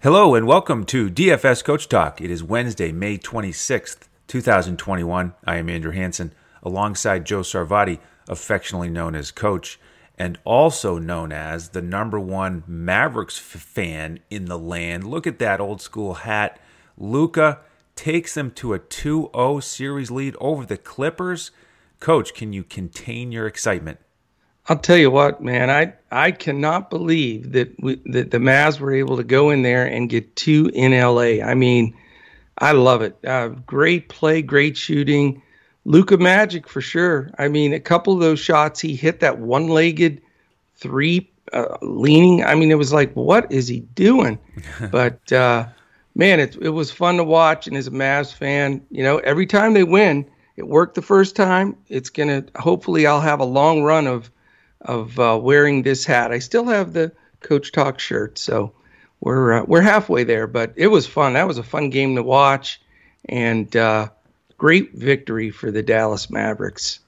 Hello and welcome to DFS Coach Talk. It is Wednesday, May 26th, 2021. I am Andrew Hanson alongside Joe Sarvati, affectionately known as Coach, and also known as the number one Mavericks fan in the land. Look at that old school hat. Luka takes them to a 2 0 series lead over the Clippers. Coach, can you contain your excitement? I'll tell you what, man. I I cannot believe that we, that the Mavs were able to go in there and get two in LA. I mean, I love it. Uh, great play, great shooting. Luka Magic for sure. I mean, a couple of those shots he hit that one-legged three uh, leaning. I mean, it was like, what is he doing? but uh, man, it it was fun to watch. And as a Mavs fan, you know, every time they win, it worked the first time. It's gonna. Hopefully, I'll have a long run of of uh, wearing this hat. I still have the Coach Talk shirt, so we're uh, we're halfway there. But it was fun. That was a fun game to watch, and uh, great victory for the Dallas Mavericks.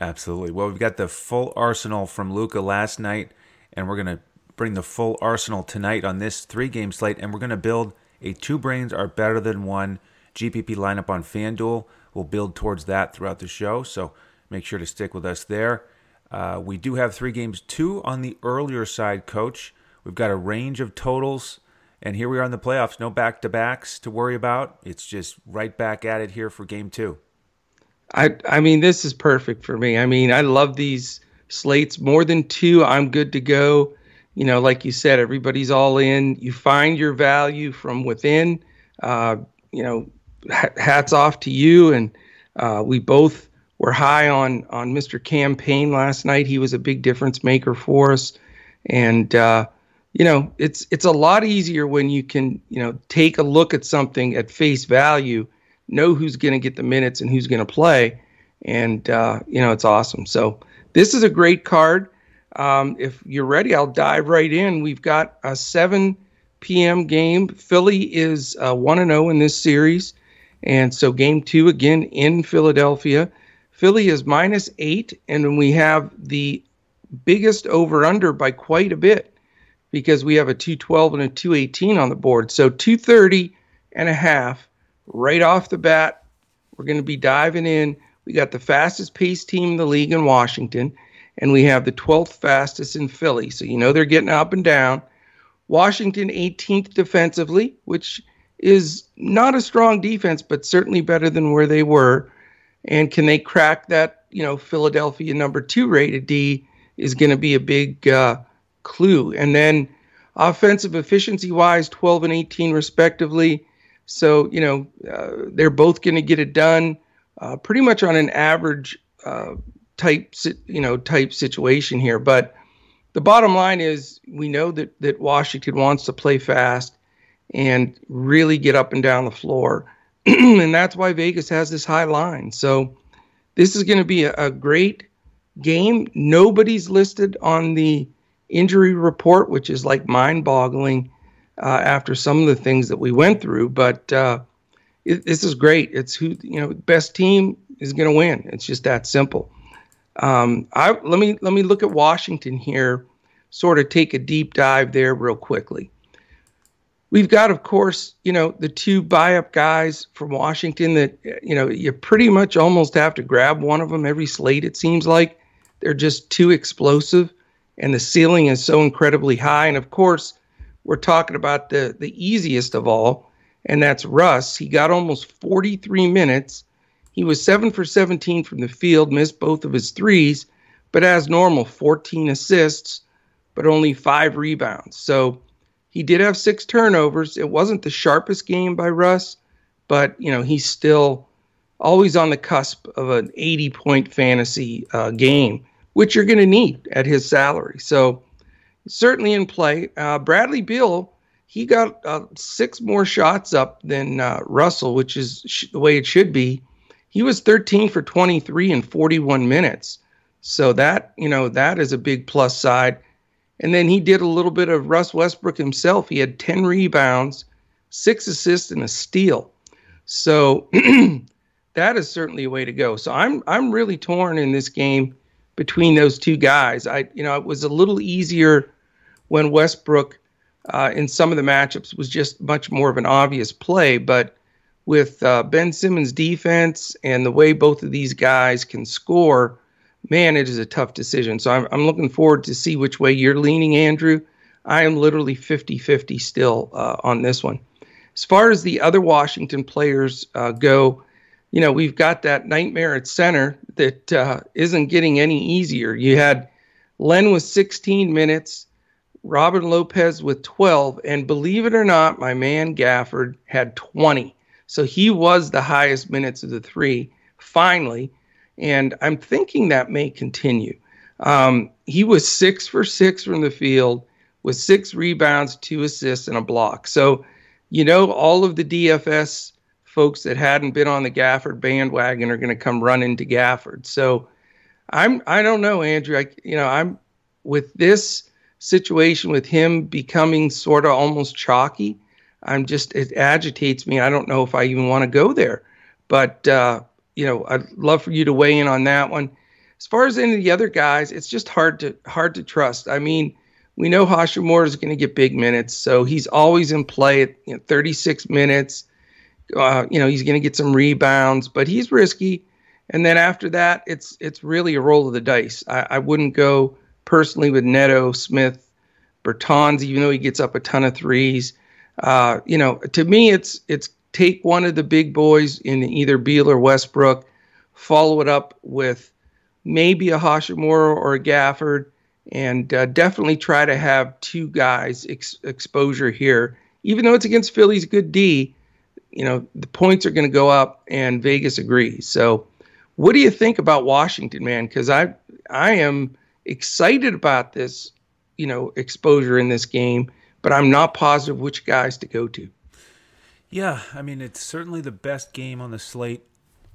Absolutely. Well, we've got the full arsenal from Luka last night, and we're gonna bring the full arsenal tonight on this three-game slate, and we're gonna build a two brains are better than one GPP lineup on FanDuel. We'll build towards that throughout the show, so make sure to stick with us there. Uh, we do have three games, two on the earlier side, coach. We've got a range of totals, and here we are in the playoffs. No back to backs to worry about. It's just right back at it here for game two. I I mean, this is perfect for me. I mean, I love these slates. More than two, I'm good to go. You know, like you said, everybody's all in. You find your value from within. Uh, you know, hats off to you. And uh, we both we're high on on Mr. Campaign last night. He was a big difference maker for us, and uh, you know it's it's a lot easier when you can you know take a look at something at face value, know who's going to get the minutes and who's going to play, and uh, you know it's awesome. So this is a great card. Um, if you're ready, I'll dive right in. We've got a 7 p.m. game. Philly is uh, 1 uh, 0 in this series. And so game two again in Philadelphia. Philly is minus eight, and we have the biggest over under by quite a bit because we have a 212 and a 218 on the board. So 230 and a half right off the bat. We're going to be diving in. We got the fastest pace team in the league in Washington, and we have the 12th fastest in Philly. So you know they're getting up and down. Washington 18th defensively, which is not a strong defense, but certainly better than where they were and can they crack that? You know, Philadelphia number two rated D is going to be a big uh, clue. And then offensive efficiency wise, 12 and 18 respectively. So you know uh, they're both going to get it done uh, pretty much on an average uh, type you know type situation here. But the bottom line is we know that that Washington wants to play fast and really get up and down the floor. and that's why Vegas has this high line. So this is going to be a, a, great game. Nobody's listed on the injury report, which is like mind-boggling uh, after some of the things that we went through. But uh, it, this is great. It's who you know best team is going to win. It's just that simple. Um, I let me let me look at Washington here. Sort of take a deep dive there real quickly. We've got, of course, you know, the two buy up guys from Washington that, you know, you pretty much almost have to grab one of them every slate, it seems like. They're just too explosive, and the ceiling is so incredibly high. And of course, we're talking about the, the easiest of all, and that's Russ. He got almost 43 minutes. He was 7 for 17 from the field, missed both of his threes, but as normal, 14 assists, but only five rebounds. So, he did have six turnovers. It wasn't the sharpest game by Russ, but you know he's still always on the cusp of an 80 point fantasy uh, game, which you're going to need at his salary. So certainly in play. Uh, Bradley Beal, he got uh, six more shots up than uh, Russell, which is sh- the way it should be. He was 13 for 23 in 41 minutes. So that, you know, that is a big plus side. And then he did a little bit of Russ Westbrook himself. He had 10 rebounds, six assists, and a steal. So that is certainly a way to go. So I'm I'm really torn in this game between those two guys. I you know it was a little easier when Westbrook uh, in some of the matchups was just much more of an obvious play. But with uh, Ben Simmons' defense and the way both of these guys can score, man, it is a tough decision. So I'm, I'm looking forward to see which way you're leaning, Andrew. I am literally 50 50 still uh, on this one. As far as the other Washington players uh, go, you know, we've got that nightmare at center that uh, not getting any easier. You had Len with 16 minutes, Robin Lopez with 12, and believe it or not, my man Gafford had 20. So he was the highest minutes of the three, finally. And I'm thinking that may continue. Um, he was six for six from the field with six rebounds, two assists, and a block. So, you know, all of the DFS folks that hadn't been on the Gafford bandwagon are going to come running to Gafford. So, I'm I don't know, Andrew. I you know I'm with this situation with him becoming sort of almost chalky. I'm just it agitates me. I don't know if I even want to go there, but uh, you know I'd love for you to weigh in on that one. As far as any of the other guys, it's just hard to hard to trust. I mean, we know Hachimura is going to get big minutes, so he's always in play at you know, 36 minutes. Uh, you know he's going to get some rebounds, but he's risky. And then after that, it's it's really a roll of the dice. I, I wouldn't go personally with Neto, Smith, Bertans, even though he gets up a ton of threes. Uh, you know, to me, it's it's take one of the big boys in either Beal or Westbrook, follow it up with maybe a Hachimura or a Gafford, and uh, definitely try to have two guys ex- exposure here. Even though it's against Philly's good D, you know the points are going to go up, and Vegas agrees. So what do you think about Washington, man? Because I I am excited about this, you know, exposure in this game, but I'm not positive which guys to go to. Yeah, I mean it's certainly the best game on the slate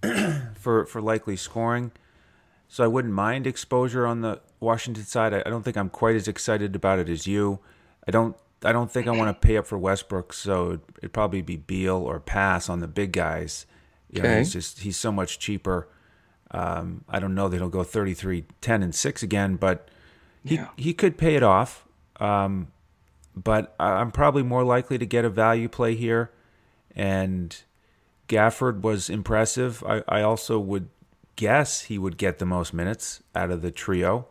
for for likely scoring. So I wouldn't mind exposure on the Washington side. I, I don't think I'm quite as excited about it as you. I don't I don't think I want to pay up for Westbrook, so it'd, it'd probably be Beal or pass on the big guys. You okay. know, he's just he's so much cheaper. Um, I don't know that he'll go 33, 10, and 6 again, but he, yeah. he could pay it off. Um, but I'm probably more likely to get a value play here. And Gafford was impressive. I, I also would guess he would get the most minutes out of the trio.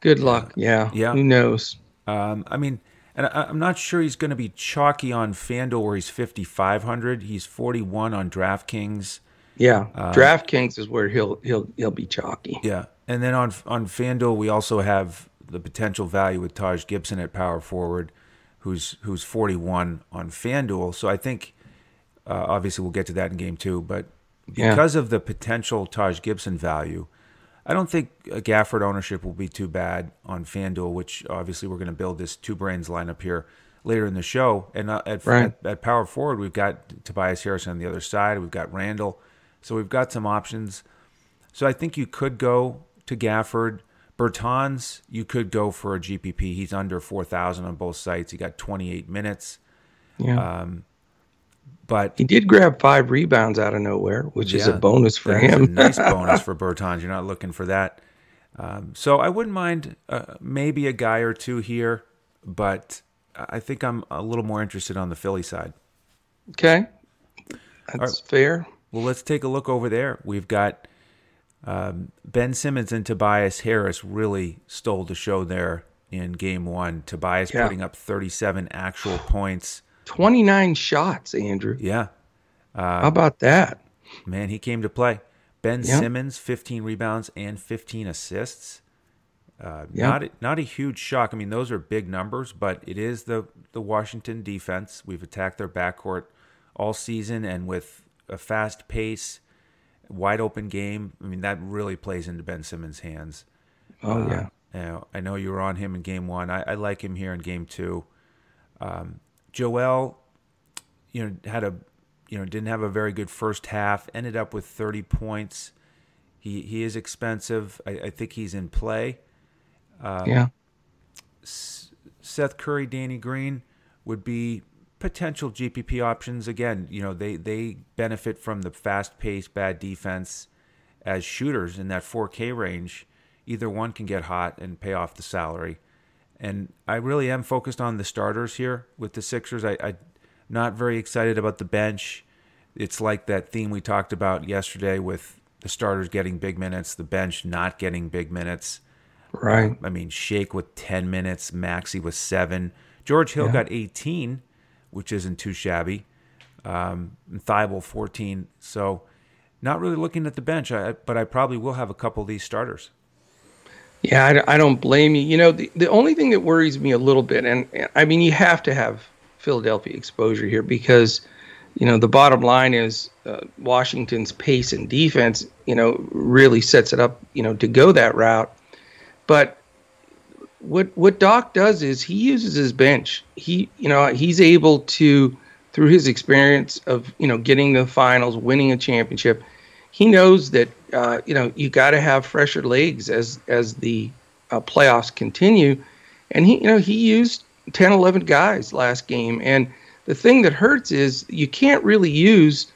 Good luck. Yeah. Yeah. Who knows? Um, I mean, and I, am not sure he's going to be chalky on FanDuel where he's 5,500. He's 41 on DraftKings. Yeah, uh, DraftKings is where he'll he'll he'll be chalky. Yeah, and then on on FanDuel we also have the potential value with Taj Gibson at power forward, who's who's 41 on FanDuel. So I think uh, obviously we'll get to that in game two, but because yeah. of the potential Taj Gibson value, I don't think a Gafford ownership will be too bad on FanDuel, which obviously we're going to build this two brains lineup here later in the show. And uh, at, right. at, at power forward, we've got Tobias Harrison on the other side. We've got Randle. So we've got some options. So I think you could go to Gafford. Bertans, you could go for a GPP. He's under 4,000 on both sites. He got 28 minutes. Yeah. Um, but he did grab five rebounds out of nowhere, which yeah, is a bonus for him. a nice bonus for Bertans. You're not looking for that. Um, so I wouldn't mind uh, maybe a guy or two here, but I think I'm a little more interested on the Philly side. Okay, that's right. fair. Well, let's take a look over there. We've got um, Ben Simmons and Tobias Harris really stole the show there in game one. Tobias yeah. putting up 37 actual points, 29 shots, Andrew. Yeah. Uh, How about that? Man, he came to play. Ben. Simmons, 15 rebounds and 15 assists. Uh. Not not a huge shock. I mean, those are big numbers, but it is the the Washington defense. We've attacked their backcourt all season, and with a fast pace, wide open game. I mean, that really plays into Ben Simmons' hands. Oh yeah. Uh, you know, I know you were on him in game one. I, I like him here in game two. Um, Joel, you know, had a, you know, didn't have a very good first half. Ended up with 30 points. He he is expensive. I, I think he's in play. Um, yeah. Seth Curry, Danny Green would be potential GPP options. Again, you know, they, they benefit from the fast paced, bad defense as shooters in that 4K range. Either one can get hot and pay off the salary. And I really am focused on the starters here with the Sixers. I, I'm not very excited about the bench. It's like that theme we talked about yesterday with the starters getting big minutes, the bench not getting big minutes. Right. I mean, Shake with 10 minutes, Maxey with seven. George Hill yeah. got 18, which isn't too shabby. Um, Thybulle 14. So, not really looking at the bench, I, but I probably will have a couple of these starters. Yeah, I, I don't blame you. You know, the, the only thing that worries me a little bit, and, and I mean, you have to have Philadelphia exposure here because, you know, the bottom line is uh, Washington's pace and defense, you know, really sets it up, you know, to go that route. But what what Doc does is he uses his bench. He, you know, he's able to through his experience of you know getting the finals, winning a championship, he knows that uh, you know you got to have fresher legs as as the uh, playoffs continue, and he you know he used 10, 11 guys last game, and the thing that hurts is you can't really use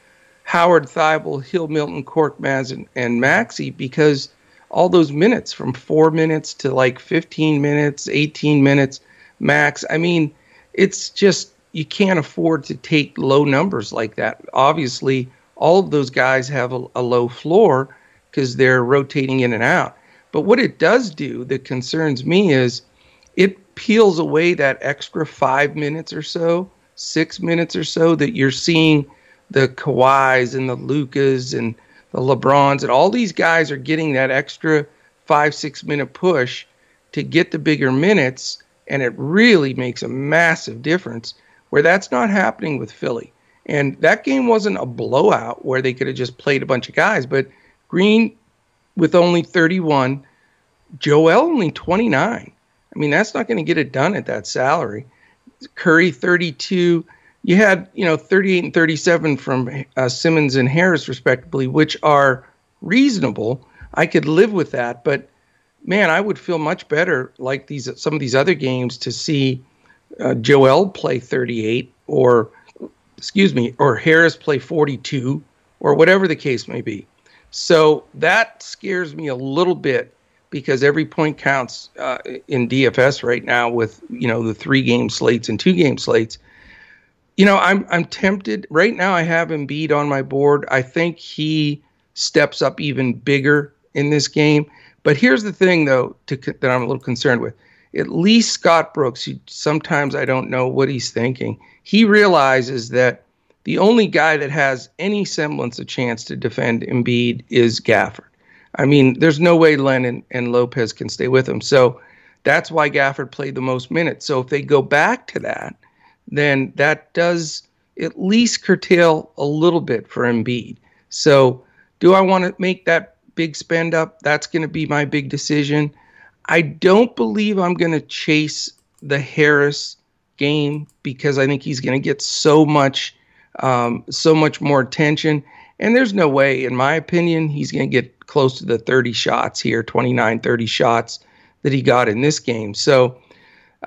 Howard, Thybulle, Hill, Milton, Korkmaz, and, and Maxey because all those minutes from four minutes to like 15 minutes, 18 minutes max. I mean, it's just you can't afford to take low numbers like that. Obviously, all of those guys have a, a low floor because they're rotating in and out. But what it does do that concerns me is it peels away that extra five minutes or so, six minutes or so that you're seeing the Kawhis and the Lukas and the LeBrons and all these guys are getting that extra five, six minute push to get the bigger minutes. And it really makes a massive difference where that's not happening with Philly. And that game wasn't a blowout where they could have just played a bunch of guys, but Green with only 31, Joel only 29. I mean, that's not going to get it done at that salary. Curry 32. You had, you know, 38 and 37 from uh, Simmons and Harris, respectively, which are reasonable. I could live with that, but man, I would feel much better like these some of these other games to see uh, Joel play 38 or excuse me or Harris play 42 or whatever the case may be. So that scares me a little bit because every point counts uh, in DFS right now with you know the three game slates and two game slates. You know, I'm I'm tempted right now. I have Embiid on my board. I think he steps up even bigger in this game. But here's the thing, though, to, that I'm a little concerned with at least Scott Brooks, sometimes I don't know what he's thinking. He realizes that the only guy that has any semblance of chance to defend Embiid is Gafford. I mean, there's no way Lennon and Lopez can stay with him. So that's why Gafford played the most minutes. So if they go back to that, then that does at least curtail a little bit for Embiid. So do I want to make that big spend up? That's going to be my big decision. I don't believe I'm going to chase the Harris game because I think he's going to get so much, um, so much more attention. And there's no way, in my opinion, he's going to get close to the 30 shots here, 29, 30 shots that he got in this game. So,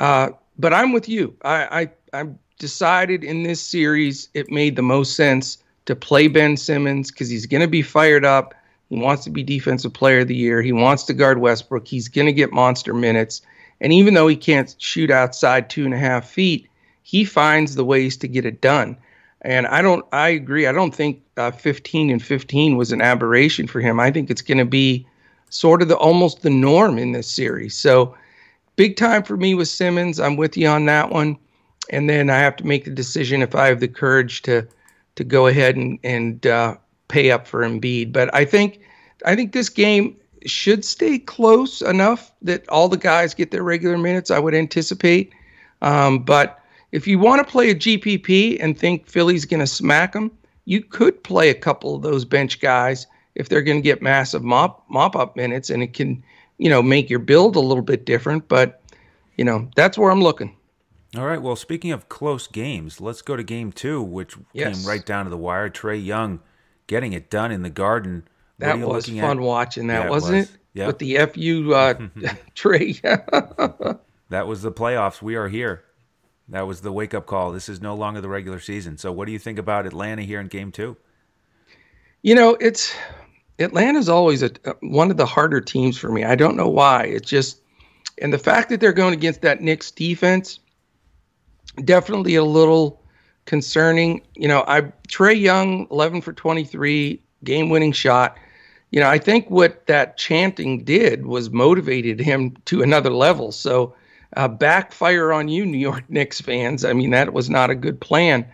uh, but I'm with you. I, I I'm decided in this series it made the most sense to play Ben Simmons because he's going to be fired up. He wants to be defensive player of the year. He wants to guard Westbrook. He's going to get monster minutes. And even though he can't shoot outside two and a half feet, he finds the ways to get it done. And I don't, I agree. I don't think uh, 15 and 15 was an aberration for him. I think it's going to be sort of the almost the norm in this series. So big time for me with Simmons. I'm with you on that one. And then I have to make the decision if I have the courage to to go ahead and and uh, pay up for Embiid. But I think I think this game should stay close enough that all the guys get their regular minutes. I would anticipate. Um, but if you want to play a GPP and think Philly's going to smack them, you could play a couple of those bench guys if they're going to get massive mop mop up minutes, and it can you know make your build a little bit different. But you know that's where I'm looking. All right. Well, speaking of close games, let's go to game two, which yes. came right down to the wire. Trae Young getting it done in the garden. That was fun at? watching that, yeah, wasn't it? Was. it? Yep. With the FU uh, that was the playoffs. We are here. That was the wake up call. This is no longer the regular season. So, what do you think about Atlanta here in game two? You know, it's Atlanta's always a, one of the harder teams for me. I don't know why. It's just And the fact that they're going against that Knicks defense, definitely a little concerning. You know, I Trae Young, 11 for 23, game winning shot. You know, I think what that chanting did was motivated him to another level. So, uh, backfire on you, New York Knicks fans. I mean, that was not a good plan.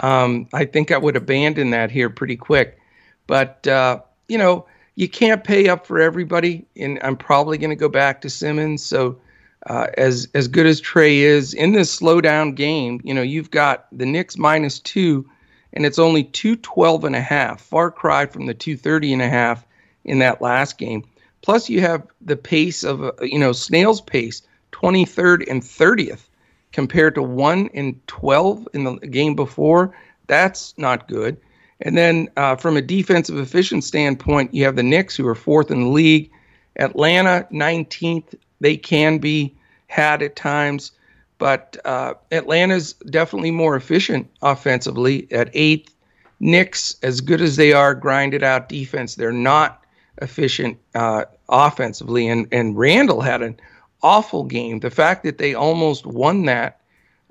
Um, I think I would abandon that here pretty quick. But, uh, you know, you can't pay up for everybody, and I'm probably going to go back to Simmons. So, uh, as as good as Trae is in this slowdown game, you know you've got the Knicks minus two, and it's only 212 and a half, far cry from the 230 and a half in that last game. Plus, you have the pace of uh, you know snail's pace, 23rd and 30th, compared to one and 12 in the game before. That's not good. And then uh, from a defensive efficient standpoint, you have the Knicks, who are fourth in the league. Atlanta, 19th. They can be had at times, but uh, Atlanta's definitely more efficient offensively at eighth. Knicks, as good as they are, grinded out defense. They're not efficient uh, offensively. And, and Randle had an awful game. The fact that they almost won that,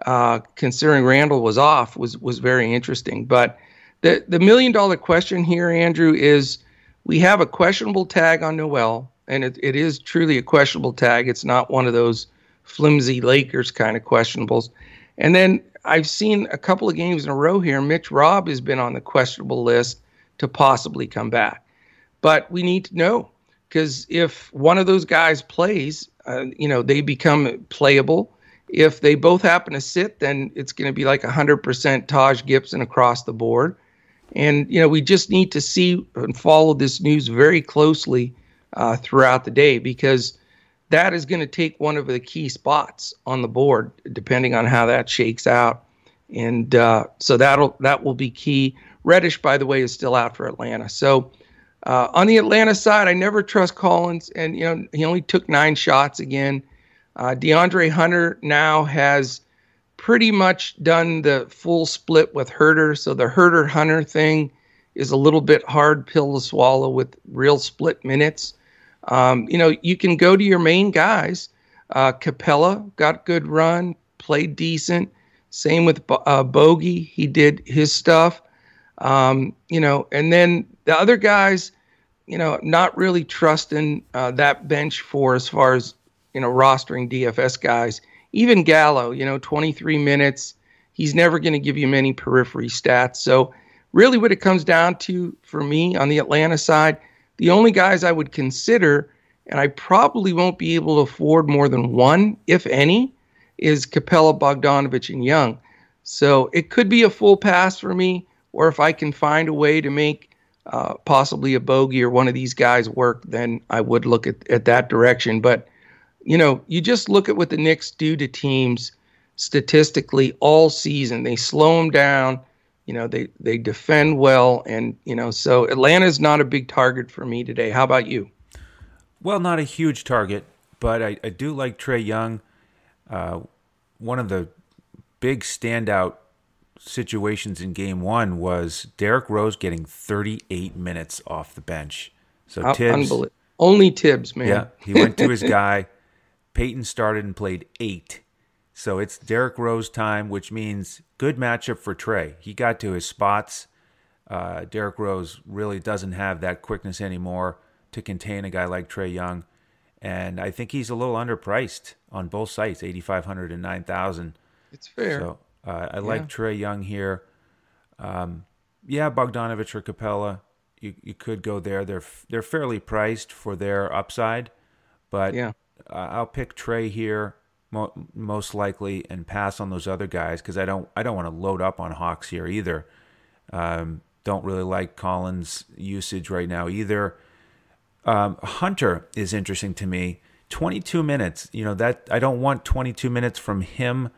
uh, considering Randle was off, was, was very interesting. But the the million dollar question here, Andrew, is we have a questionable tag on Noel, and it, it is truly a questionable tag. It's not one of those flimsy Lakers kind of questionables. And then I've seen a couple of games in a row here. Mitch Robb has been on the questionable list to possibly come back, but we need to know because if one of those guys plays, uh, you know, they become playable. If they both happen to sit, then it's going to be like 100% Taj Gibson across the board. And, you know, we just need to see and follow this news very closely uh, throughout the day because that is going to take one of the key spots on the board, depending on how that shakes out. And uh, so that'll that will be key. Reddish, by the way, is still out for Atlanta. So uh, on the Atlanta side, I never trust Collins, and you know he only took nine shots again. Uh, DeAndre Hunter now has pretty much done the full split with Huerter. So the Huerter Hunter thing is a little bit hard pill to swallow with real split minutes. Um, you know, you can go to your main guys. Uh, Capela got good run, played decent. Same with uh, Bogey, he did his stuff. Um, you know, and then the other guys, you know, not really trusting uh, that bench for as far as you know rostering DFS guys even Gallo, you know, 23 minutes. He's never going to give you many periphery stats. So, really, what it comes down to for me on the Atlanta side, the only guys I would consider, and I probably won't be able to afford more than one, if any, is Capela, Bogdanovic, and Young. So, it could be a full pass for me, or if I can find a way to make uh, possibly a bogey or one of these guys work, then I would look at, at that direction. But you know, you just look at what the Knicks do to teams statistically all season. They slow them down. You know, they they defend well, and you know, so Atlanta's not a big target for me today. How about you? Well, not a huge target, but I, I do like Trae Young. Uh, one of the big standout situations in Game One was Derrick Rose getting 38 minutes off the bench. So Thibs, only Thibs, man. Yeah, he went to his guy. Payton started and played eight. So it's Derrick Rose time, which means good matchup for Trae. He got to his spots. Uh, Derrick Rose really doesn't have that quickness anymore to contain a guy like Trae Young. And I think he's a little underpriced on both sites, 8,500 and 9,000. It's fair. So uh, I like Trae Young here. Um, yeah, Bogdanovic or Capela, you, you could go there. They're they're fairly priced for their upside, but yeah. Uh, I'll pick Trae here mo- most likely and pass on those other guys because I don't I don't want to load up on Hawks here either. Um, don't really like Collins' usage right now either. Um, Hunter is interesting to me. 22 minutes, you know that I don't want 22 minutes from him,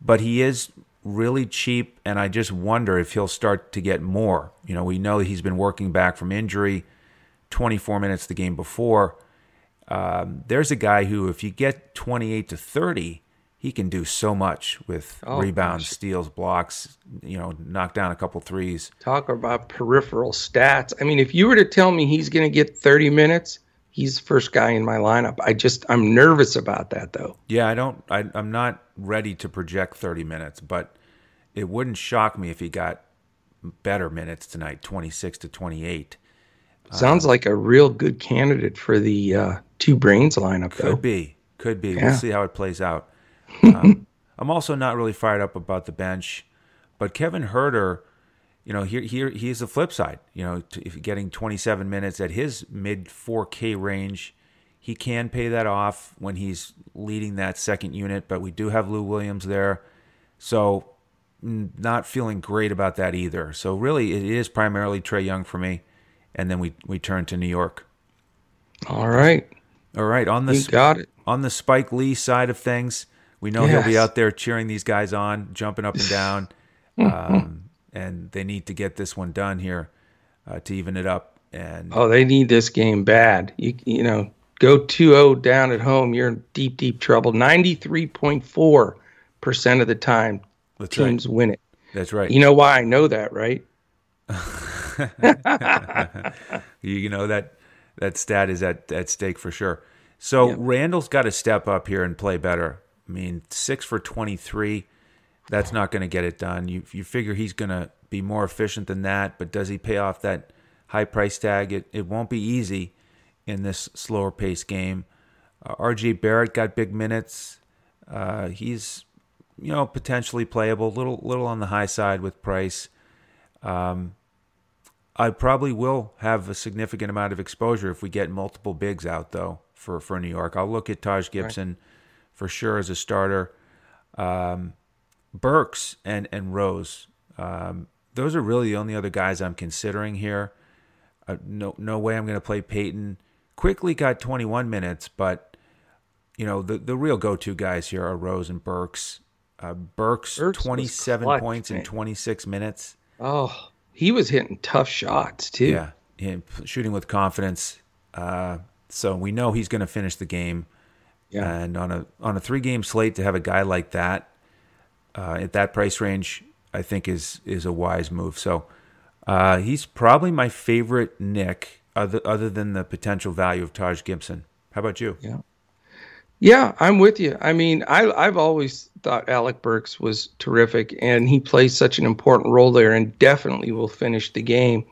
but he is really cheap, and I just wonder if he'll start to get more. You know, we know he's been working back from injury. 24 minutes the game before. Um, there's a guy who, if you get 28 to 30, he can do so much with oh, rebounds, gosh. steals, blocks, you know, knock down a couple threes. Talk about peripheral stats. I mean, if you were to tell me he's going to get 30 minutes, he's the first guy in my lineup. I just I'm nervous about that though. Yeah, I don't. I, I'm not ready to project 30 minutes, but it wouldn't shock me if he got better minutes tonight, 26 to 28. Sounds um, like a real good candidate for the uh, two brains lineup. Though. Could though. be, could be. Yeah. We'll see how it plays out. Um, I'm also not really fired up about the bench, but Kevin Huerter, you know, here here he's the flip side. You know, if getting 27 minutes at his mid 4K range, he can pay that off when he's leading that second unit. But we do have Lou Williams there, so not feeling great about that either. So really, it is primarily Trae Young for me, and then we we turn to New York. All right, all right. On the you got it. On the Spike Lee side of things, we know yes. he'll be out there cheering these guys on, jumping up and down, um, and they need to get this one done here uh, to even it up. And oh, they need this game bad. You you know, go 2-0 down at home, you're in deep deep trouble. Ninety three point four percent of the time, that's teams right. win it. That's right. You know why I know that, right? you know that that stat is at, at stake for sure. So yep. Randle's got to step up here and play better. I mean, six for 23, that's not going to get it done. You, you figure he's going to be more efficient than that, but does he pay off that high price tag? It, it won't be easy in this slower pace game. Uh, RJ Barrett got big minutes. Uh, he's, you know, potentially playable, little little on the high side with price. Um, I probably will have a significant amount of exposure if we get multiple bigs out, though, for, for New York. I'll look at Taj Gibson right. for sure as a starter. Um, Burks and, and Rose, um, those are really the only other guys I'm considering here. Uh, no, no way I'm going to play Payton. Quickley got 21 minutes, but you know the the real go-to guys here are Rose and Burks. Uh, Burks, Burks 27 clutch, points man. in 26 minutes. Oh, he was hitting tough shots too. Yeah, yeah shooting with confidence. Uh, so we know he's going to finish the game. Yeah. And on a on a three game slate to have a guy like that uh, at that price range, I think is is a wise move. So uh, he's probably my favorite Nick, other other than the potential value of Taj Gibson. How about you? Yeah. Yeah, I'm with you. I mean, I, I've always thought Alec Burks was terrific, and he plays such an important role there, and definitely will finish the game.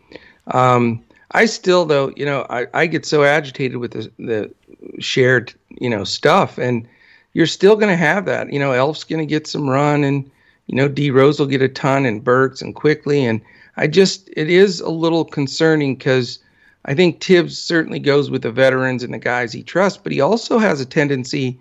Um, I still, though, you know, I, I get so agitated with the, the shared, you know, stuff, and you're still going to have that. You know, Elf's going to get some run, and you know, D Rose will get a ton, and Burks, and Quickley, and I just, it is a little concerning because I think Thibs certainly goes with the veterans and the guys he trusts, but he also has a tendency,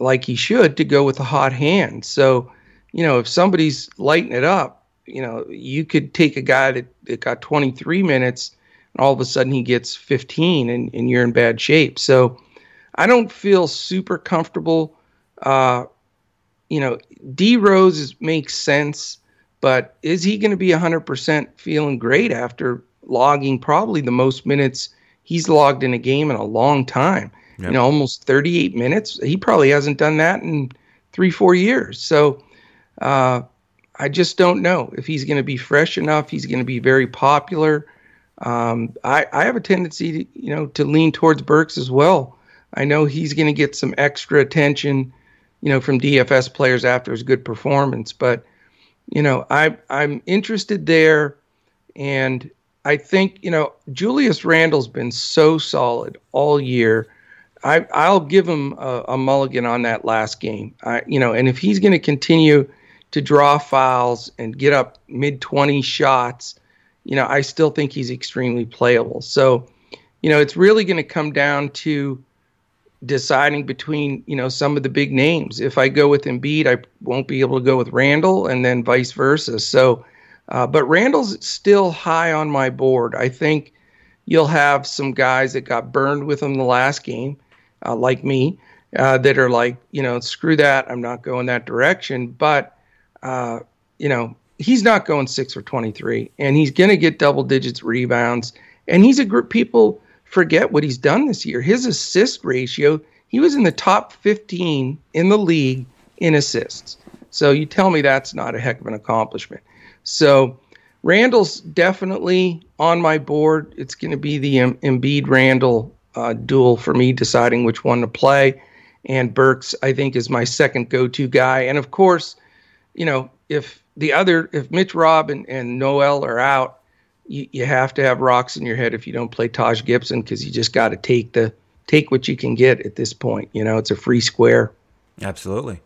like he should, to go with the hot hand. So, you know, if somebody's lighting it up, you know, you could take a guy that, that got 23 minutes and all of a sudden he gets 15 and, and you're in bad shape. So I don't feel super comfortable. Uh, you know, D Rose makes sense, but is he going to be 100% feeling great after logging probably the most minutes he's logged in a game in a long time. Yep. You know, almost 38 minutes. He probably hasn't done that in three, four years. So uh, I just don't know if he's going to be fresh enough. He's going to be very popular. Um, I, I have a tendency to, you know, to lean towards Burks as well. I know he's going to get some extra attention, you know, from DFS players after his good performance. But, you know, I, I'm interested there. And I think you know Julius Randle's been so solid all year. I I'll give him a, a mulligan on that last game. I you know, and if he's going to continue to draw fouls and get up mid twenty shots, you know, I still think he's extremely playable. So, you know, it's really going to come down to deciding between you know some of the big names. If I go with Embiid, I won't be able to go with Randle, and then vice versa. So uh, but Randle's still high on my board. I think you'll have some guys that got burned with him the last game, uh, like me, uh, that are like, you know, screw that. I'm not going that direction. But, uh, you know, he's not going six for 23, and he's going to get double digits rebounds. And he's a group, people forget what he's done this year. His assist ratio, he was in the top 15 in the league in assists. So you tell me that's not a heck of an accomplishment. So Randle's definitely on my board. It's going to be the M- Embiid Randle uh, duel for me deciding which one to play. And Burks, I think, is my second go-to guy. And of course, you know, if the other, if Mitch Robb and, and Noel are out, you, you have to have rocks in your head if you don't play Taj Gibson because you just got to take the take what you can get at this point. You know, it's a free square. Absolutely.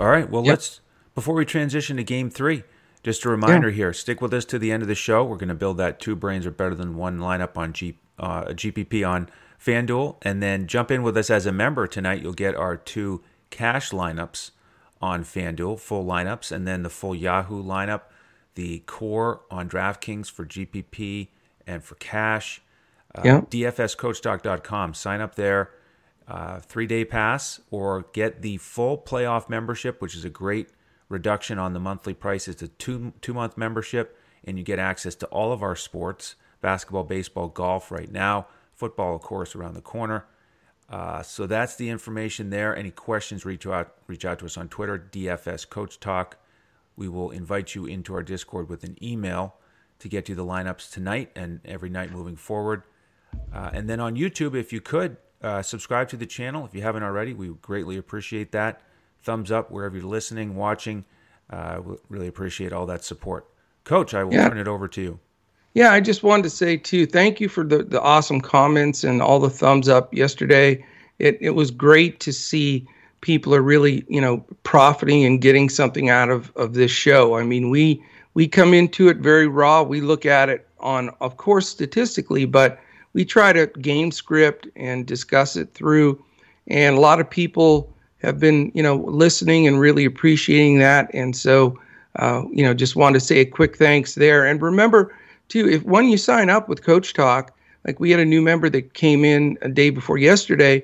All right. Well, yep. let's before we transition to game three, just a reminder yeah. here: stick with us to the end of the show. We're going to build that two brains are better than one lineup on G, uh, GPP on FanDuel, and then jump in with us as a member tonight. You'll get our two cash lineups on FanDuel, full lineups, and then the full Yahoo lineup, the core on DraftKings for GPP and for cash. Uh, yeah. DFSCoachTalk.com. Sign up there, uh, three day pass, or get the full playoff membership, which is a great reduction on the monthly price. It's a two two month membership, and you get access to all of our sports: basketball, baseball, golf. Right now, football, of course, around the corner. Uh, so that's the information there. Any questions? Reach out reach out to us on Twitter, DFS Coach Talk. We will invite you into our Discord with an email to get you the lineups tonight and every night moving forward. Uh, and then on YouTube, if you could uh, subscribe to the channel if you haven't already, we would greatly appreciate that thumbs up wherever you're listening, watching. Uh, we really appreciate all that support. Coach, I will yeah. turn it over to you. Yeah, I just wanted to say too, thank you for the, the awesome comments and all the thumbs up yesterday. It it was great to see people are really, you know, profiting and getting something out of, of this show. I mean, we we come into it very raw. We look at it on, of course, statistically, but we try to game script and discuss it through. And a lot of people have been, you know, listening and really appreciating that. And so, uh, you know, just wanted to say a quick thanks there. And remember, too, if when you sign up with Coach Talk, like we had a new member that came in a day before yesterday,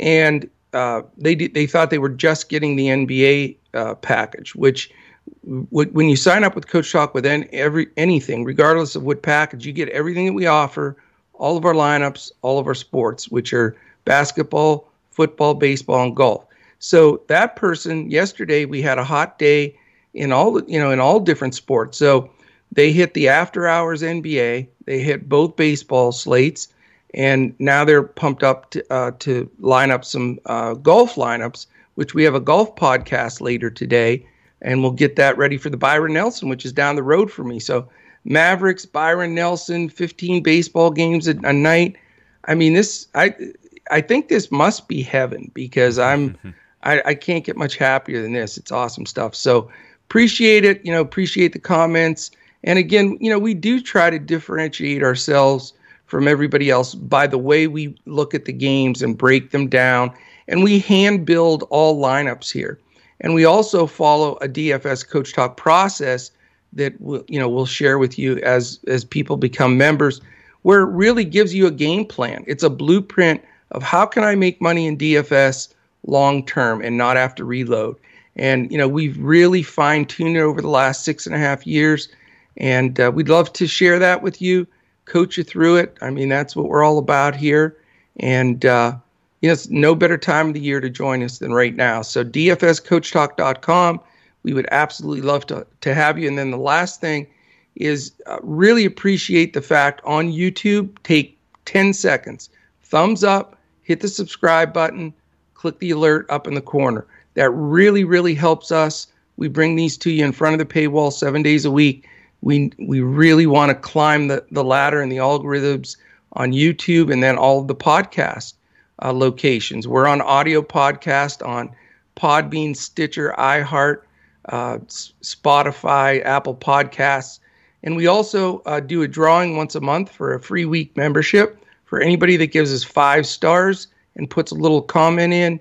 and uh, they they thought they were just getting the NBA uh, package, which w- when you sign up with Coach Talk with any, every anything, regardless of what package, you get everything that we offer, all of our lineups, all of our sports, which are basketball, football, baseball, and golf. So that person yesterday we had a hot day in all you know in all different sports. So they hit the after hours NBA, they hit both baseball slates, and now they're pumped up to, uh, to line up some uh, golf lineups, which we have a golf podcast later today, and we'll get that ready for the Byron Nelson, which is down the road for me. So Mavericks, Byron Nelson, 15 baseball games a, a night. I mean, this I I think this must be heaven because I'm I, I can't get much happier than this. It's awesome stuff. So appreciate it. You know, appreciate the comments. And again, you know, we do try to differentiate ourselves from everybody else by the way we look at the games and break them down. And we hand build all lineups here. And we also follow a DFS Coach Talk process that we'll, you know we'll share with you as as people become members, where it really gives you a game plan. It's a blueprint of how can I make money in DFS long term and not have to reload. And you know we've really fine tuned it over the last six and a half years, and uh, we'd love to share that with you, coach you through it. I mean that's what we're all about here, and uh, you know it's no better time of the year to join us than right now. So dfscoachtalk.com. We would absolutely love to to have you. And then the last thing is uh, really appreciate the fact on YouTube. Take 10 seconds, thumbs up, hit the subscribe button click the alert up in the corner. That really, really helps us. We bring these to you in front of the paywall seven days a week. We we really want to climb the, the ladder and the algorithms on YouTube and then all of the podcast uh, locations. We're on audio podcast on Podbean, Stitcher, iHeart, uh, Spotify, Apple Podcasts. And we also uh, do a drawing once a month for a free week membership for anybody that gives us five stars and puts a little comment in.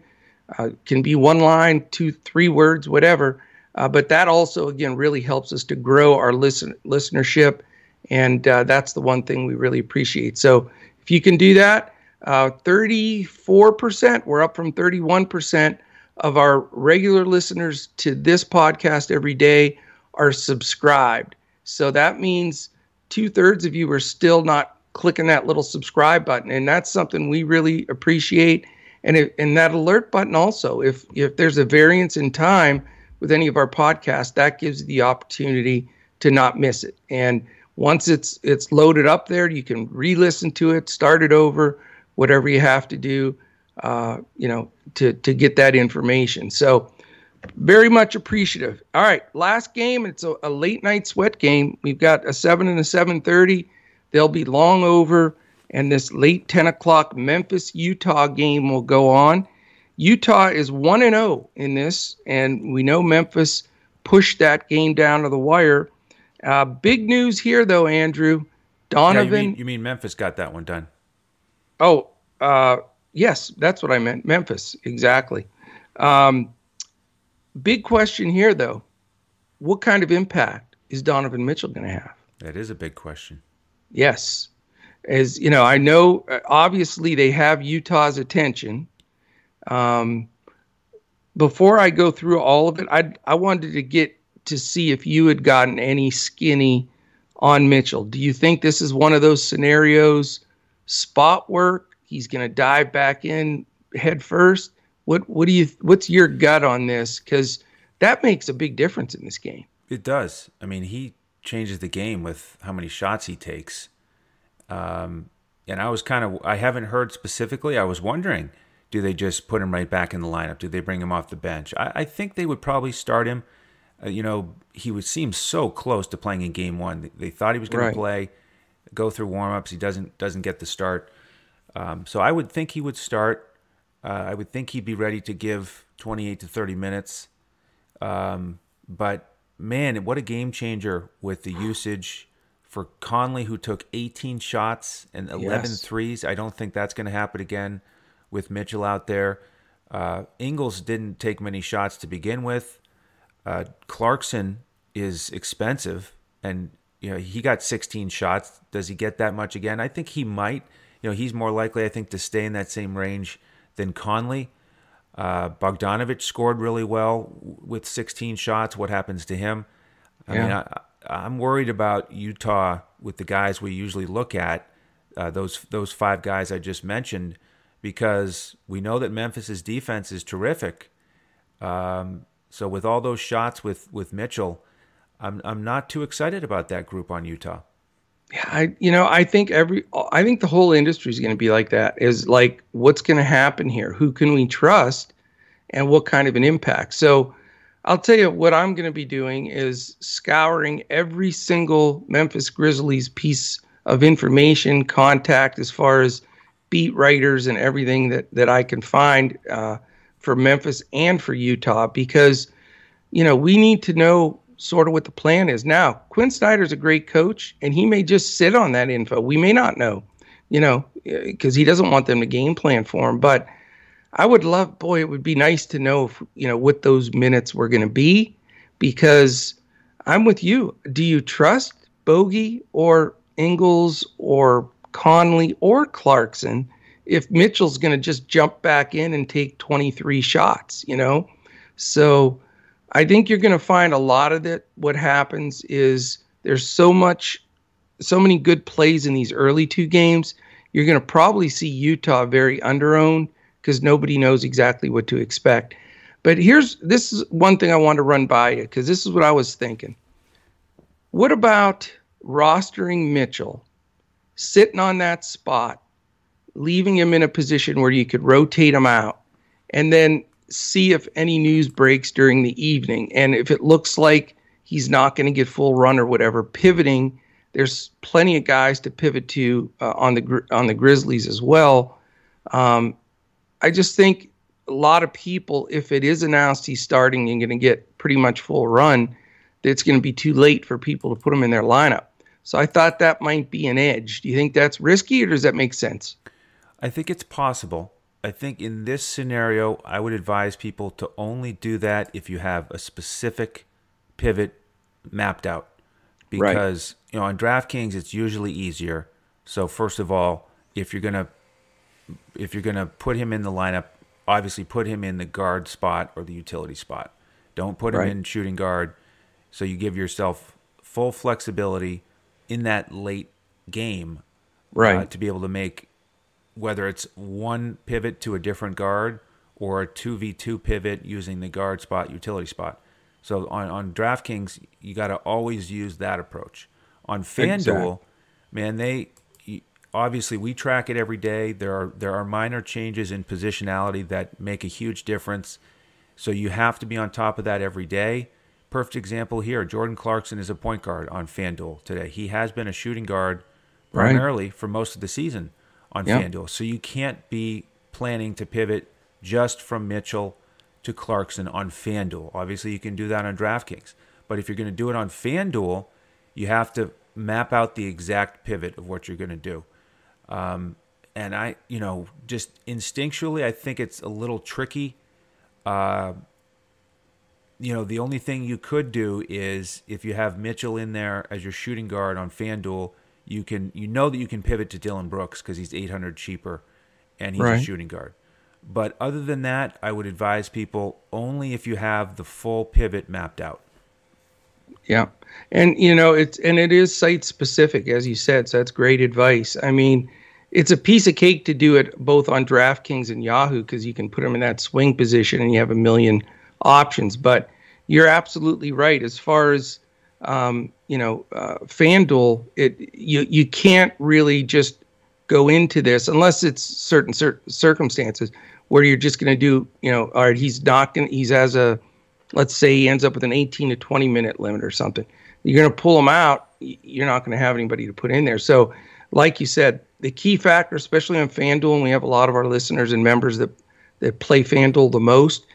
Uh, can be one line, two, three words, whatever. Uh, but that also, again, really helps us to grow our listen listenership, and uh, that's the one thing we really appreciate. So if you can do that, 34%, uh, we're up from 31% of our regular listeners to this podcast every day are subscribed. So that means two thirds of you are still not clicking that little subscribe button. And that's something we really appreciate. And it, and that alert button also, if if there's a variance in time with any of our podcasts, that gives you the opportunity to not miss it. And once it's it's loaded up there, you can re-listen to it, start it over, whatever you have to do, uh, you know, to to get that information. So very much appreciative. All right, last game. It's a, a late night sweat game. We've got a seven and a seven thirty. They'll be long over, and this late ten o'clock Memphis Utah game will go on. Utah is one and zero oh in this, and we know Memphis pushed that game down to the wire. Uh, big news here, though, Andrew. Donovan. Yeah, you, mean, you, mean, Memphis got that one done? Oh, uh, yes, that's what I meant. Memphis, exactly. Um, big question here, though. What kind of impact is Donovan Mitchell going to have? That is a big question. Yes. As you know, I know uh, obviously they have Utah's attention. Um, before I go through all of it, I I wanted to get to see if you had gotten any skinny on Mitchell. Do you think this is one of those scenarios? Spot work. He's going to dive back in head first. What what do you what's your gut on this? Because that makes a big difference in this game. It does. I mean, he changes the game with how many shots he takes. Um, and I was kind of I haven't heard specifically. I was wondering, do they just put him right back in the lineup? Do they bring him off the bench? I, I think they would probably start him. Uh, you know, he would seem so close to playing in game one. They, thought he was going right. to play, go through warmups. He doesn't doesn't get the start. Um, so I would think he would start. Uh, I would think he'd be ready to give 28 to 30 minutes. Um, but man, what a game changer with the usage for Conley, who took 18 shots and 11 yes. threes. I don't think that's going to happen again with Mitchell out there. Uh, Ingles didn't take many shots to begin with. Uh, Clarkson is expensive, and you know he got 16 shots. Does he get that much again? I think he might. You know, he's more likely, I think, to stay in that same range than Conley. Uh, Bogdanovic scored really well with 16 shots. What happens to him? I yeah. mean, I, I'm worried about Utah with the guys we usually look at. Uh, those those five guys I just mentioned, because we know that Memphis's defense is terrific. Um, so with all those shots with with Mitchell, I'm I'm not too excited about that group on Utah. Yeah, I you know I think every I think the whole industry is going to be like that. Is like what's going to happen here? Who can we trust, and what kind of an impact? So. I'll tell you what I'm going to be doing is scouring every single Memphis Grizzlies piece of information, contact as far as beat writers and everything that that I can find. Uh, for Memphis and for Utah because, you know, we need to know sort of what the plan is. Now, Quin Snyder's a great coach, and he may just sit on that info. We may not know, you know, because he doesn't want them to game plan for him. But I would love, boy, it would be nice to know, if, you know, what those minutes were going to be because I'm with you. Do you trust Bogey or Ingles or Conley or Clarkson if Mitchell's going to just jump back in and take 23 shots, you know? So I think you're going to find a lot of that. What happens is there's so much, so many good plays in these early two games. You're going to probably see Utah very underowned because nobody knows exactly what to expect. But here's this is one thing I want to run by you because this is what I was thinking. What about rostering Mitchell, sitting on that spot, leaving him in a position where you could rotate him out and then see if any news breaks during the evening. And if it looks like he's not going to get full run or whatever, pivoting. There's plenty of guys to pivot to uh, on the on the Grizzlies as well. Um, I just think a lot of people, if it is announced he's starting and going to get pretty much full run, it's going to be too late for people to put him in their lineup. So I thought that might be an edge. Do you think that's risky, or does that make sense? I think it's possible. I think in this scenario, I would advise people to only do that if you have a specific pivot mapped out. Because, right. you know, on DraftKings it's usually easier. So first of all, if you're gonna if you're gonna put him in the lineup, obviously put him in the guard spot or the utility spot. Don't put him right. in shooting guard. So you give yourself full flexibility in that late game, right, uh, to be able to make whether it's one pivot to a different guard or a 2v2 pivot using the guard spot, utility spot. So on, on DraftKings, you got to always use that approach. On FanDuel, exactly. man, they obviously we track it every day. There are there are minor changes in positionality that make a huge difference. So you have to be on top of that every day. Perfect example here. Jordan Clarkson is a point guard on FanDuel today. He has been a shooting guard primarily right. for most of the season on yep. FanDuel. So you can't be planning to pivot just from Mitchell to Clarkson on FanDuel. Obviously, you can do that on DraftKings. But if you're going to do it on FanDuel, you have to map out the exact pivot of what you're going to do. Um, and I, you know, just instinctually, I think it's a little tricky. Uh, you know, the only thing you could do is if you have Mitchell in there as your shooting guard on FanDuel, you can you know that you can pivot to Dillon Brooks because he's 800 cheaper, and he's right. a shooting guard. But other than that, I would advise people only if you have the full pivot mapped out. Yeah. And you know, it's and it is site specific as you said, so that's great advice. I mean, it's a piece of cake to do it both on DraftKings and Yahoo because you can put them in that swing position and you have a million options. But you're absolutely right as far as um, you know, uh, FanDuel. It you you can't really just go into this unless it's certain cir- circumstances where you're just going to do you know, all right, he's not going he's as a let's say he ends up with an 18 to 20 minute limit or something. You're going to pull him out. You're not going to have anybody to put in there. So, like you said, the key factor, especially on FanDuel, and we have a lot of our listeners and members that that play FanDuel the most,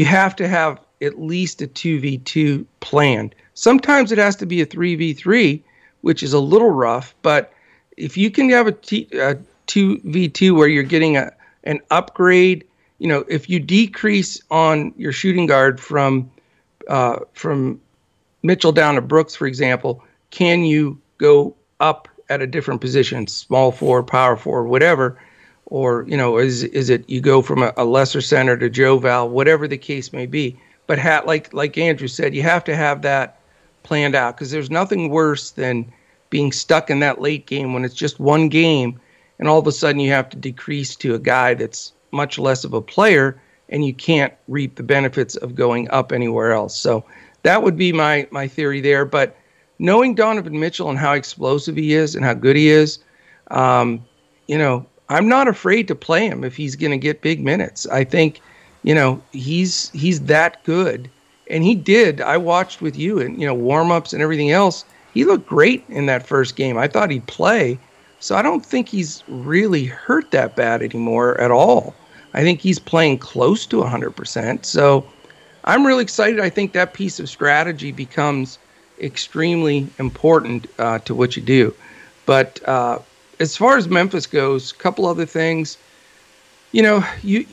you have to have at least a 2v2 planned. Sometimes it has to be a 3v3, which is a little rough, but if you can have a, t- a 2v2 where you're getting a an upgrade you know, if you decrease on your shooting guard from uh, from Mitchell down to Brooks, for example, can you go up at a different position, small forward, power forward, whatever, or you know, is is it you go from a, a lesser center to Joe Val, whatever the case may be. But ha- like like Andrew said, you have to have that planned out because there's nothing worse than being stuck in that late game when it's just one game, and all of a sudden you have to decrease to a guy that's much less of a player and you can't reap the benefits of going up anywhere else. So that would be my my theory there. But knowing Donovan Mitchell and how explosive he is and how good he is, um, you know, I'm not afraid to play him if he's going to get big minutes. I think, you know, he's he's that good, and he did. I watched with you and you know warm ups and everything else. He looked great in that first game. I thought he'd play, so I don't think he's really hurt that bad anymore at all. I think he's playing close to 100%. So I'm really excited. I think that piece of strategy becomes extremely important uh, to what you do. But uh, as far as Memphis goes, a couple other things. You know, you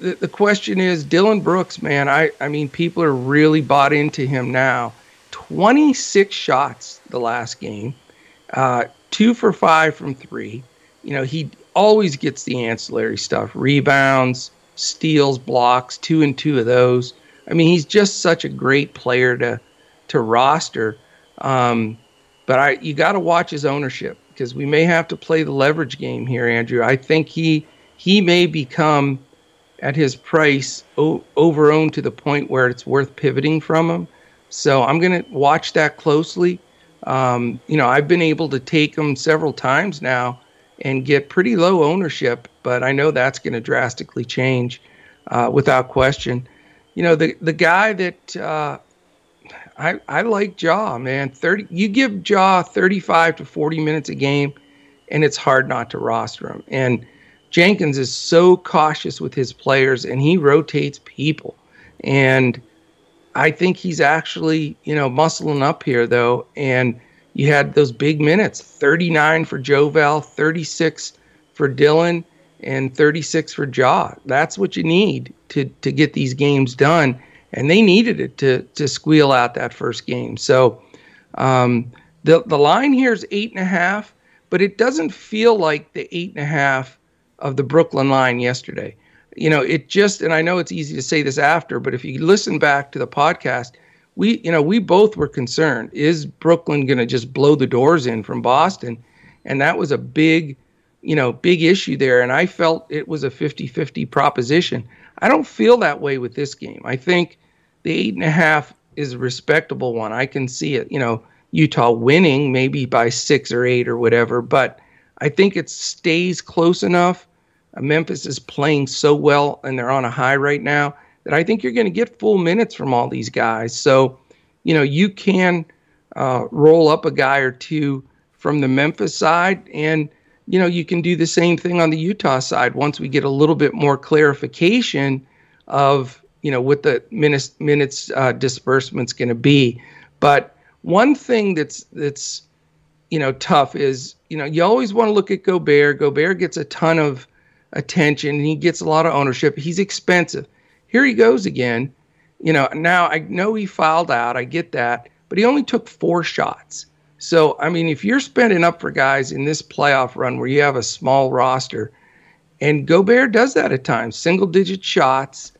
the, the question is Dillon Brooks, man. I, I mean, people are really bought into him now. 26 shots the last game, uh, two for five from three. You know, he always gets the ancillary stuff rebounds, steals, blocks, two and two of those. I mean, he's just such a great player to to roster. Um, but I you got to watch his ownership because we may have to play the leverage game here, Andrew. I think he he may become at his price o- over owned to the point where it's worth pivoting from him. So I'm going to watch that closely. Um, you know, I've been able to take him several times now and get pretty low ownership, but I know that's going to drastically change uh, without question. You know, the the guy that uh, I I like Ja, man. Thirty, you give Ja thirty five to forty minutes a game, and it's hard not to roster him. And Jenkins is so cautious with his players, and he rotates people. And I think he's actually you know muscling up here though, and you had those big minutes 39 for Val, 36 for Dillon, and 36 for Ja. That's what you need to, to get these games done. And they needed it to, to squeal out that first game. So um, the, the line here is eight and a half, but it doesn't feel like the eight and a half of the Brooklyn line yesterday. You know, it just, and I know it's easy to say this after, but if you listen back to the podcast, we you know we both were concerned is brooklyn going to just blow the doors in from boston and that was a big you know big issue there and i felt it was a 50-50 proposition i don't feel that way with this game i think the eight and a half is a respectable one i can see it you know utah winning maybe by six or eight or whatever but I think it stays close enough. Uh, Memphis is playing so well and they're on a high right now that I think you're going to get full minutes from all these guys. So, you know, you can uh, roll up a guy or two from the Memphis side, and you know, you can do the same thing on the Utah side once we get a little bit more clarification of you know what the minutes minutes uh, disbursement's going to be. But one thing that's that's you know tough is you know you always want to look at Gobert. Gobert gets a ton of attention and he gets a lot of ownership. He's expensive. Here he goes again. You know now I know he filed out. I get that, but he only took four shots. So I mean, if you're spending up for guys in this playoff run where you have a small roster, and Gobert does that at times, single digit shots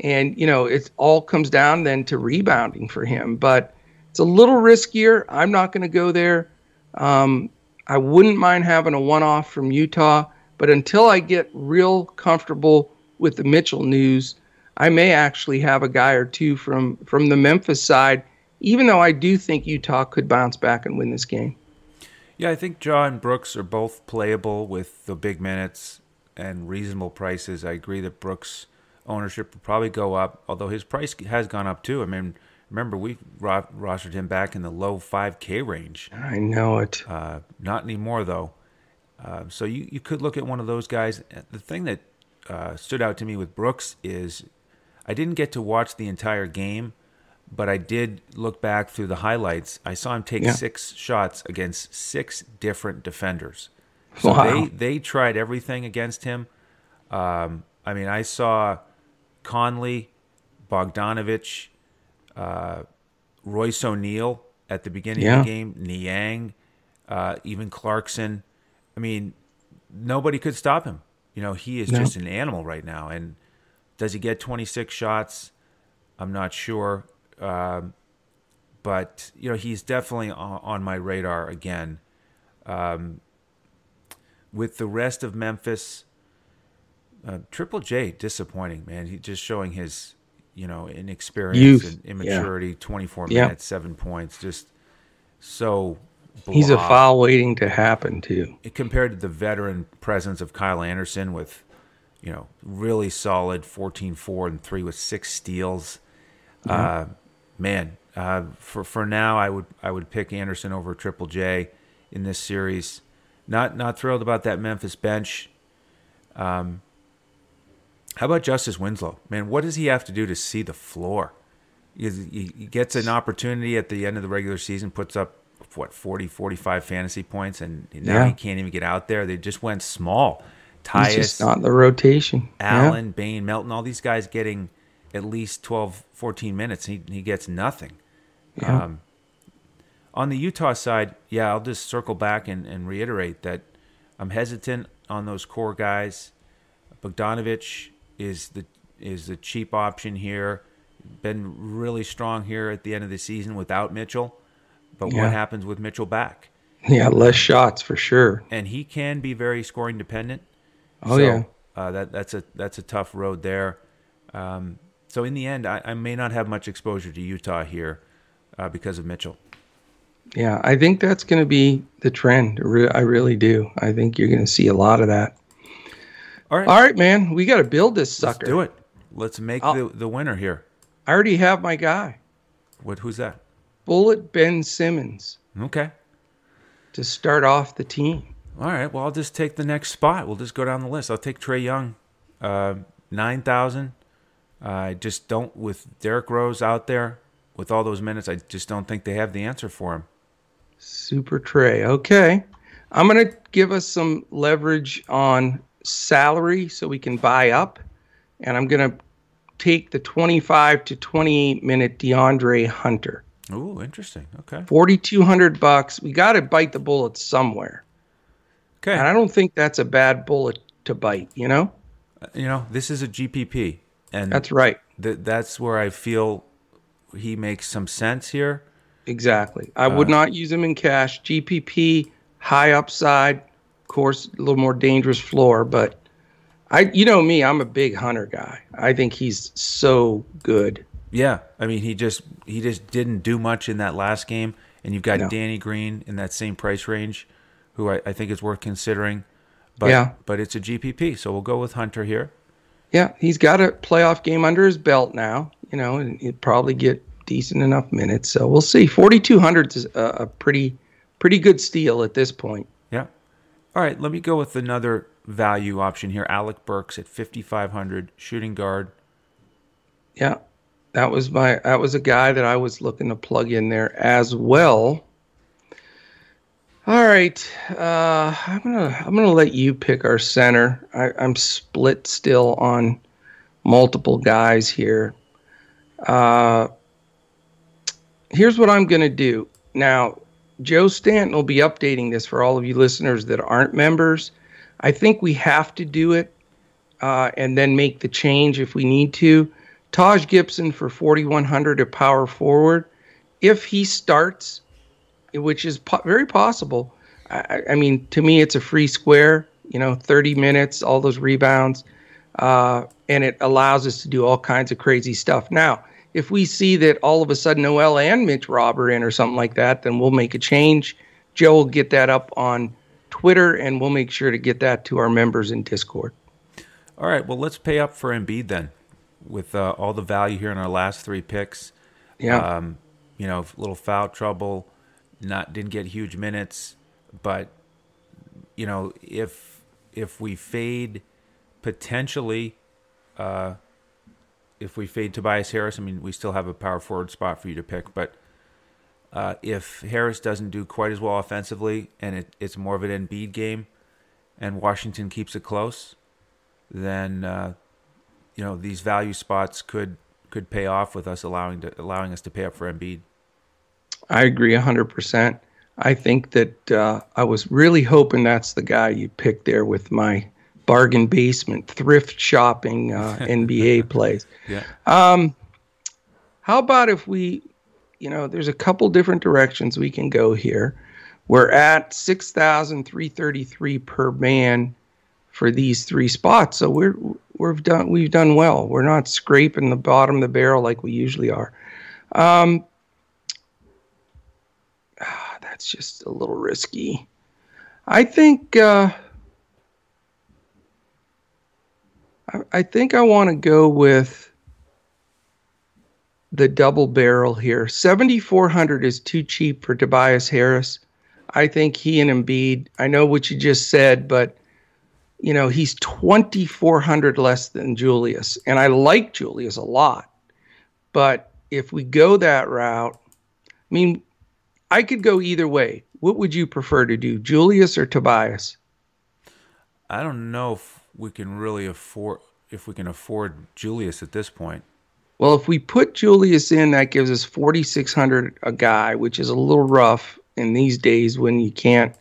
and you know it all comes down then to rebounding for him. But it's a little riskier. I'm not going to go there. Um, i wouldn't mind having a one-off from utah but until i get real comfortable with the mitchell news i may actually have a guy or two from from the memphis side even though i do think utah could bounce back and win this game yeah i think Ja and brooks are both playable with the big minutes and reasonable prices i agree that brooks ownership will probably go up, although his price has gone up too. I mean, remember we ro- rostered him back in the low 5K range. I know it. Uh, not anymore though. Uh, so you, you could look at one of those guys. The thing that uh, stood out to me with Brooks is I didn't get to watch the entire game, but I did look back through the highlights. I saw him take yeah. six shots against six different defenders. So wow. they they tried everything against him. Um, I mean, I saw Conley, Bogdanovic, uh, Royce O'Neale at the beginning yeah. of the game, Niang, uh, even Clarkson. I mean, nobody could stop him. You know, he is no. just an animal right now. And does he get 26 shots? I'm not sure. Um, but, you know, he's definitely on, on my radar again. Um, with the rest of Memphis, uh, Triple J disappointing, man. He just showing his, you know, inexperience Youth. and immaturity. Yeah. Twenty four yeah. minutes, seven points, just so. Blah. He's a foul waiting to happen too. It, compared to the veteran presence of Kyle Anderson with, you know, really solid 14-4 and three with six steals. Yeah. Uh, man, uh, for for now, I would I would pick Anderson over Triple J in this series. Not not thrilled about that Memphis bench. Um, how about Justice Winslow? Man, what does he have to do to see the floor? He, he gets an opportunity at the end of the regular season, puts up what 40, 45 fantasy points, and now yeah. he can't even get out there. They just went small. Tyus, He's just not in the rotation. Allen, yeah. Bane, Melton, all these guys getting at least 12, 14 minutes. He he gets nothing. Yeah. Um, on the Utah side, yeah, I'll just circle back and, and reiterate that I'm hesitant on those core guys. Bogdanovic, is the is the cheap option here. Been really strong here at the end of the season without Mitchell. But yeah. what happens with Mitchell back? Yeah, less shots for sure. And he can be very scoring dependent. Oh so, yeah. Uh, that that's a that's a tough road there. Um, so in the end, I, I, may not have much exposure to Utah here uh, because of Mitchell. Yeah, I think that's going to be the trend. I really do. I think you're going to see a lot of that. All right. All right, man. We got to build this sucker. Let's do it. Let's make the, the winner here. I already have my guy. What? Who's that? Bullet Ben Simmons. Okay. To start off the team. All right. Well, I'll just take the next spot. We'll just go down the list. I'll take Trae Young, uh, nine thousand. I just don't with Derrick Rose out there with all those minutes. I just don't think they have the answer for him. Super Trae. Okay. I'm going to give us some leverage on salary so we can buy up. And I'm going to take the 25 to 28 minute DeAndre Hunter. Oh, interesting. Okay. 4200 bucks. We got to bite the bullet somewhere. Okay. And I don't think that's a bad bullet to bite, you know? Uh, you know, this is a GPP and That's right. Th- that's where I feel he makes some sense here. Exactly. I uh, would not use him in cash. GPP high upside, of course, a little more dangerous floor, but I, you know me, I'm a big Hunter guy. I think he's so good. Yeah, I mean, he just he just didn't do much in that last game, and you've got no. Danny Green in that same price range, who I, I think is worth considering. But, Yeah. But it's a GPP, so we'll go with Hunter here. Yeah, he's got a playoff game under his belt now, you know, and he'd probably get decent enough minutes. So we'll see. 4,200 is a, a pretty, pretty good steal at this point. Yeah. All right, let me go with another value option here. Alec Burks at 5,500, shooting guard. Yeah, that was my that was a guy that I was looking to plug in there as well. All right, uh, I'm gonna I'm gonna let you pick our center. I, I'm split still on multiple guys here. Uh, here's what I'm gonna do now. Joe Stanton will be updating this for all of you listeners that aren't members. I think we have to do it uh, and then make the change if we need to. Taj Gibson for 4,100 at power forward. If he starts, which is po- very possible, I, I mean, to me, it's a free square, you know, 30 minutes, all those rebounds, uh, and it allows us to do all kinds of crazy stuff. Now, if we see that all of a sudden Noel and Mitch Rob are in or something like that, then we'll make a change. Joe will get that up on Twitter, and we'll make sure to get that to our members in Discord. All right, well, let's pay up for Embiid then with uh, all the value here in our last three picks. Yeah. Um, you know, a little foul trouble, not didn't get huge minutes, but you know, if if we fade potentially, uh, if we fade Tobias Harris, I mean, we still have a power forward spot for you to pick, but uh, if Harris doesn't do quite as well offensively and it, it's more of an Embiid game, and Washington keeps it close, then uh, you know these value spots could could pay off with us allowing to allowing us to pay up for Embiid. I agree 100%. I think that uh, I was really hoping that's the guy you picked there with my bargain basement thrift shopping uh, NBA plays. Yeah. Um, How about if we, you know, there's a couple different directions we can go here. We're at 6,333 per man for these three spots. So we're we've done we've done well. We're not scraping the bottom of the barrel like we usually are. Um, that's just a little risky. I think uh, I, I think I want to go with the double barrel here. 7400 is too cheap for Tobias Harris. I think he and Embiid, I know what you just said, but you know, he's 2400 less than Julius and I like Julius a lot. But if we go that route, I mean, I could go either way. What would you prefer to do, Julius or Tobias? I don't know if we can really afford if we can afford Julius at this point. Well, if we put Julius in, that gives us 4,600 a guy, which is a little rough in these days when you can't,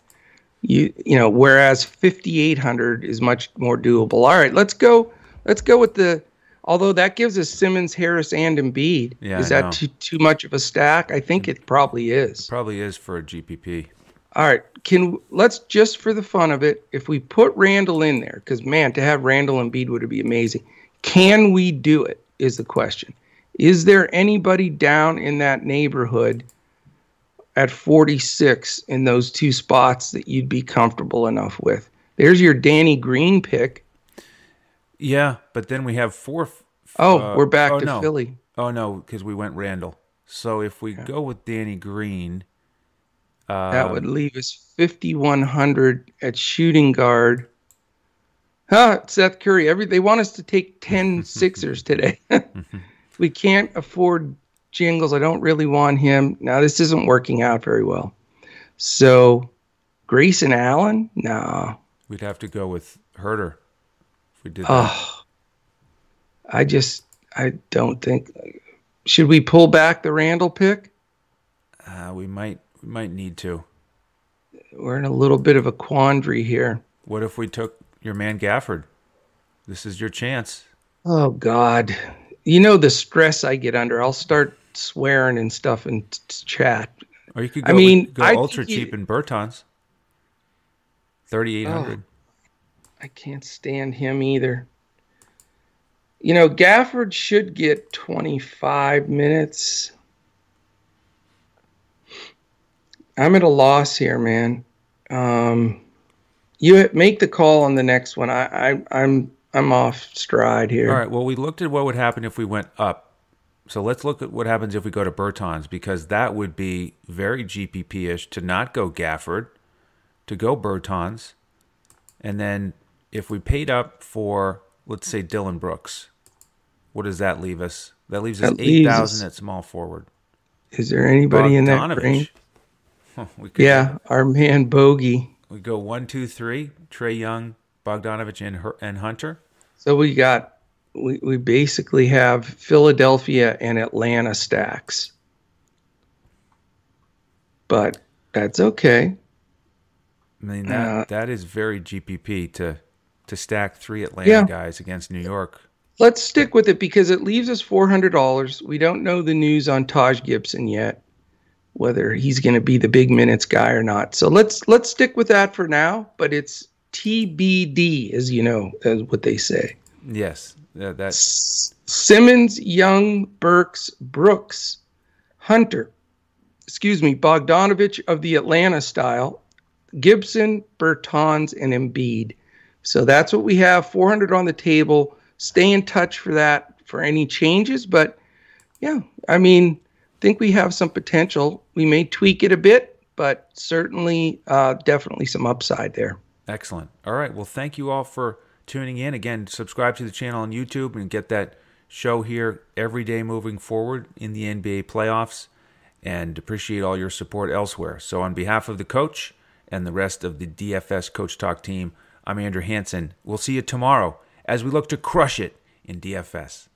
you you know. Whereas 5,800 is much more doable. All right, let's go. Let's go with the. Although that gives us Simmons, Harris, and Embiid. Yeah, is I that know. too too much of a stack? I think it probably is. Probably is for a GPP. All right, can let's just for the fun of it, if we put Randle in there, because man, to have Randle and Embiid would be amazing. Can we do it? Is the question. Is there anybody down in that neighborhood at 46 in those two spots that you'd be comfortable enough with? There's your Danny Green pick. Yeah, but then we have four. f- Oh, uh, we're back oh, to no. Philly. Oh no, because we went Randle. So if we go with Danny Green, uh, That would leave us 5,100 at shooting guard. Huh, Seth Curry. Every they want us to take 10 Sixers today. we can't afford Jingles. I don't really want him. Now this isn't working out very well. So Grayson Allen? No. we'd have to go with Huerter we did that. Oh. I just I don't think should we pull back the Randle pick? Uh, we might we might need to. We're in a little bit of a quandary here. What if we took your man Gafford? This is your chance. Oh God, you know the stress I get under. I'll start swearing and stuff in t- chat. Or you could Go, I mean, with, go I ultra think you- cheap in Bertans. Thirty eight hundred. I can't stand him either. You know, Gafford should get 25 minutes. I'm at a loss here, man. Um, you make the call on the next one. I, I I'm I'm off stride here. All right. Well, we looked at what would happen if we went up. So let's look at what happens if we go to Bertans because that would be very GPP ish to not go Gafford, to go Bertans, and then if we paid up for let's say Dillon Brooks, what does that leave us? That leaves us That eight us- thousand at small forward. Is there anybody in that range? Huh, we could Yeah, our man Bogey. We go one, two, three. Trae Young, Bogdanovic, and Her- and Hunter. So we got we, we basically have Philadelphia and Atlanta stacks. But that's okay. I mean that Uh, that is very GPP to to stack three Atlanta Yeah. guys against New York. Let's stick with it because it leaves us four hundred dollars. We don't know the news on Taj Gibson yet, whether he's going to be the big minutes guy or not. So let's let's stick with that for now. But it's TBD, as you know, as what they say. Yes, that, that S- Simmons, Young, Burks, Brooks, Hunter, excuse me, Bogdanovic of the Atlanta style, Gibson, Bertans, and Embiid. So that's what we have 400 on the table. Stay in touch for that for any changes. But yeah, I mean, think we have some potential. We may tweak it a bit, but certainly, uh, definitely some upside there. excellent. All right. Well, thank you all for tuning in. Again, subscribe to the channel on YouTube and get that show here every day moving forward in the NBA playoffs. And appreciate all your support elsewhere. So, on behalf of the coach and the rest of the DFS Coach Talk team, I'm Andrew Hansen. We'll see you tomorrow as we look to crush it in DFS.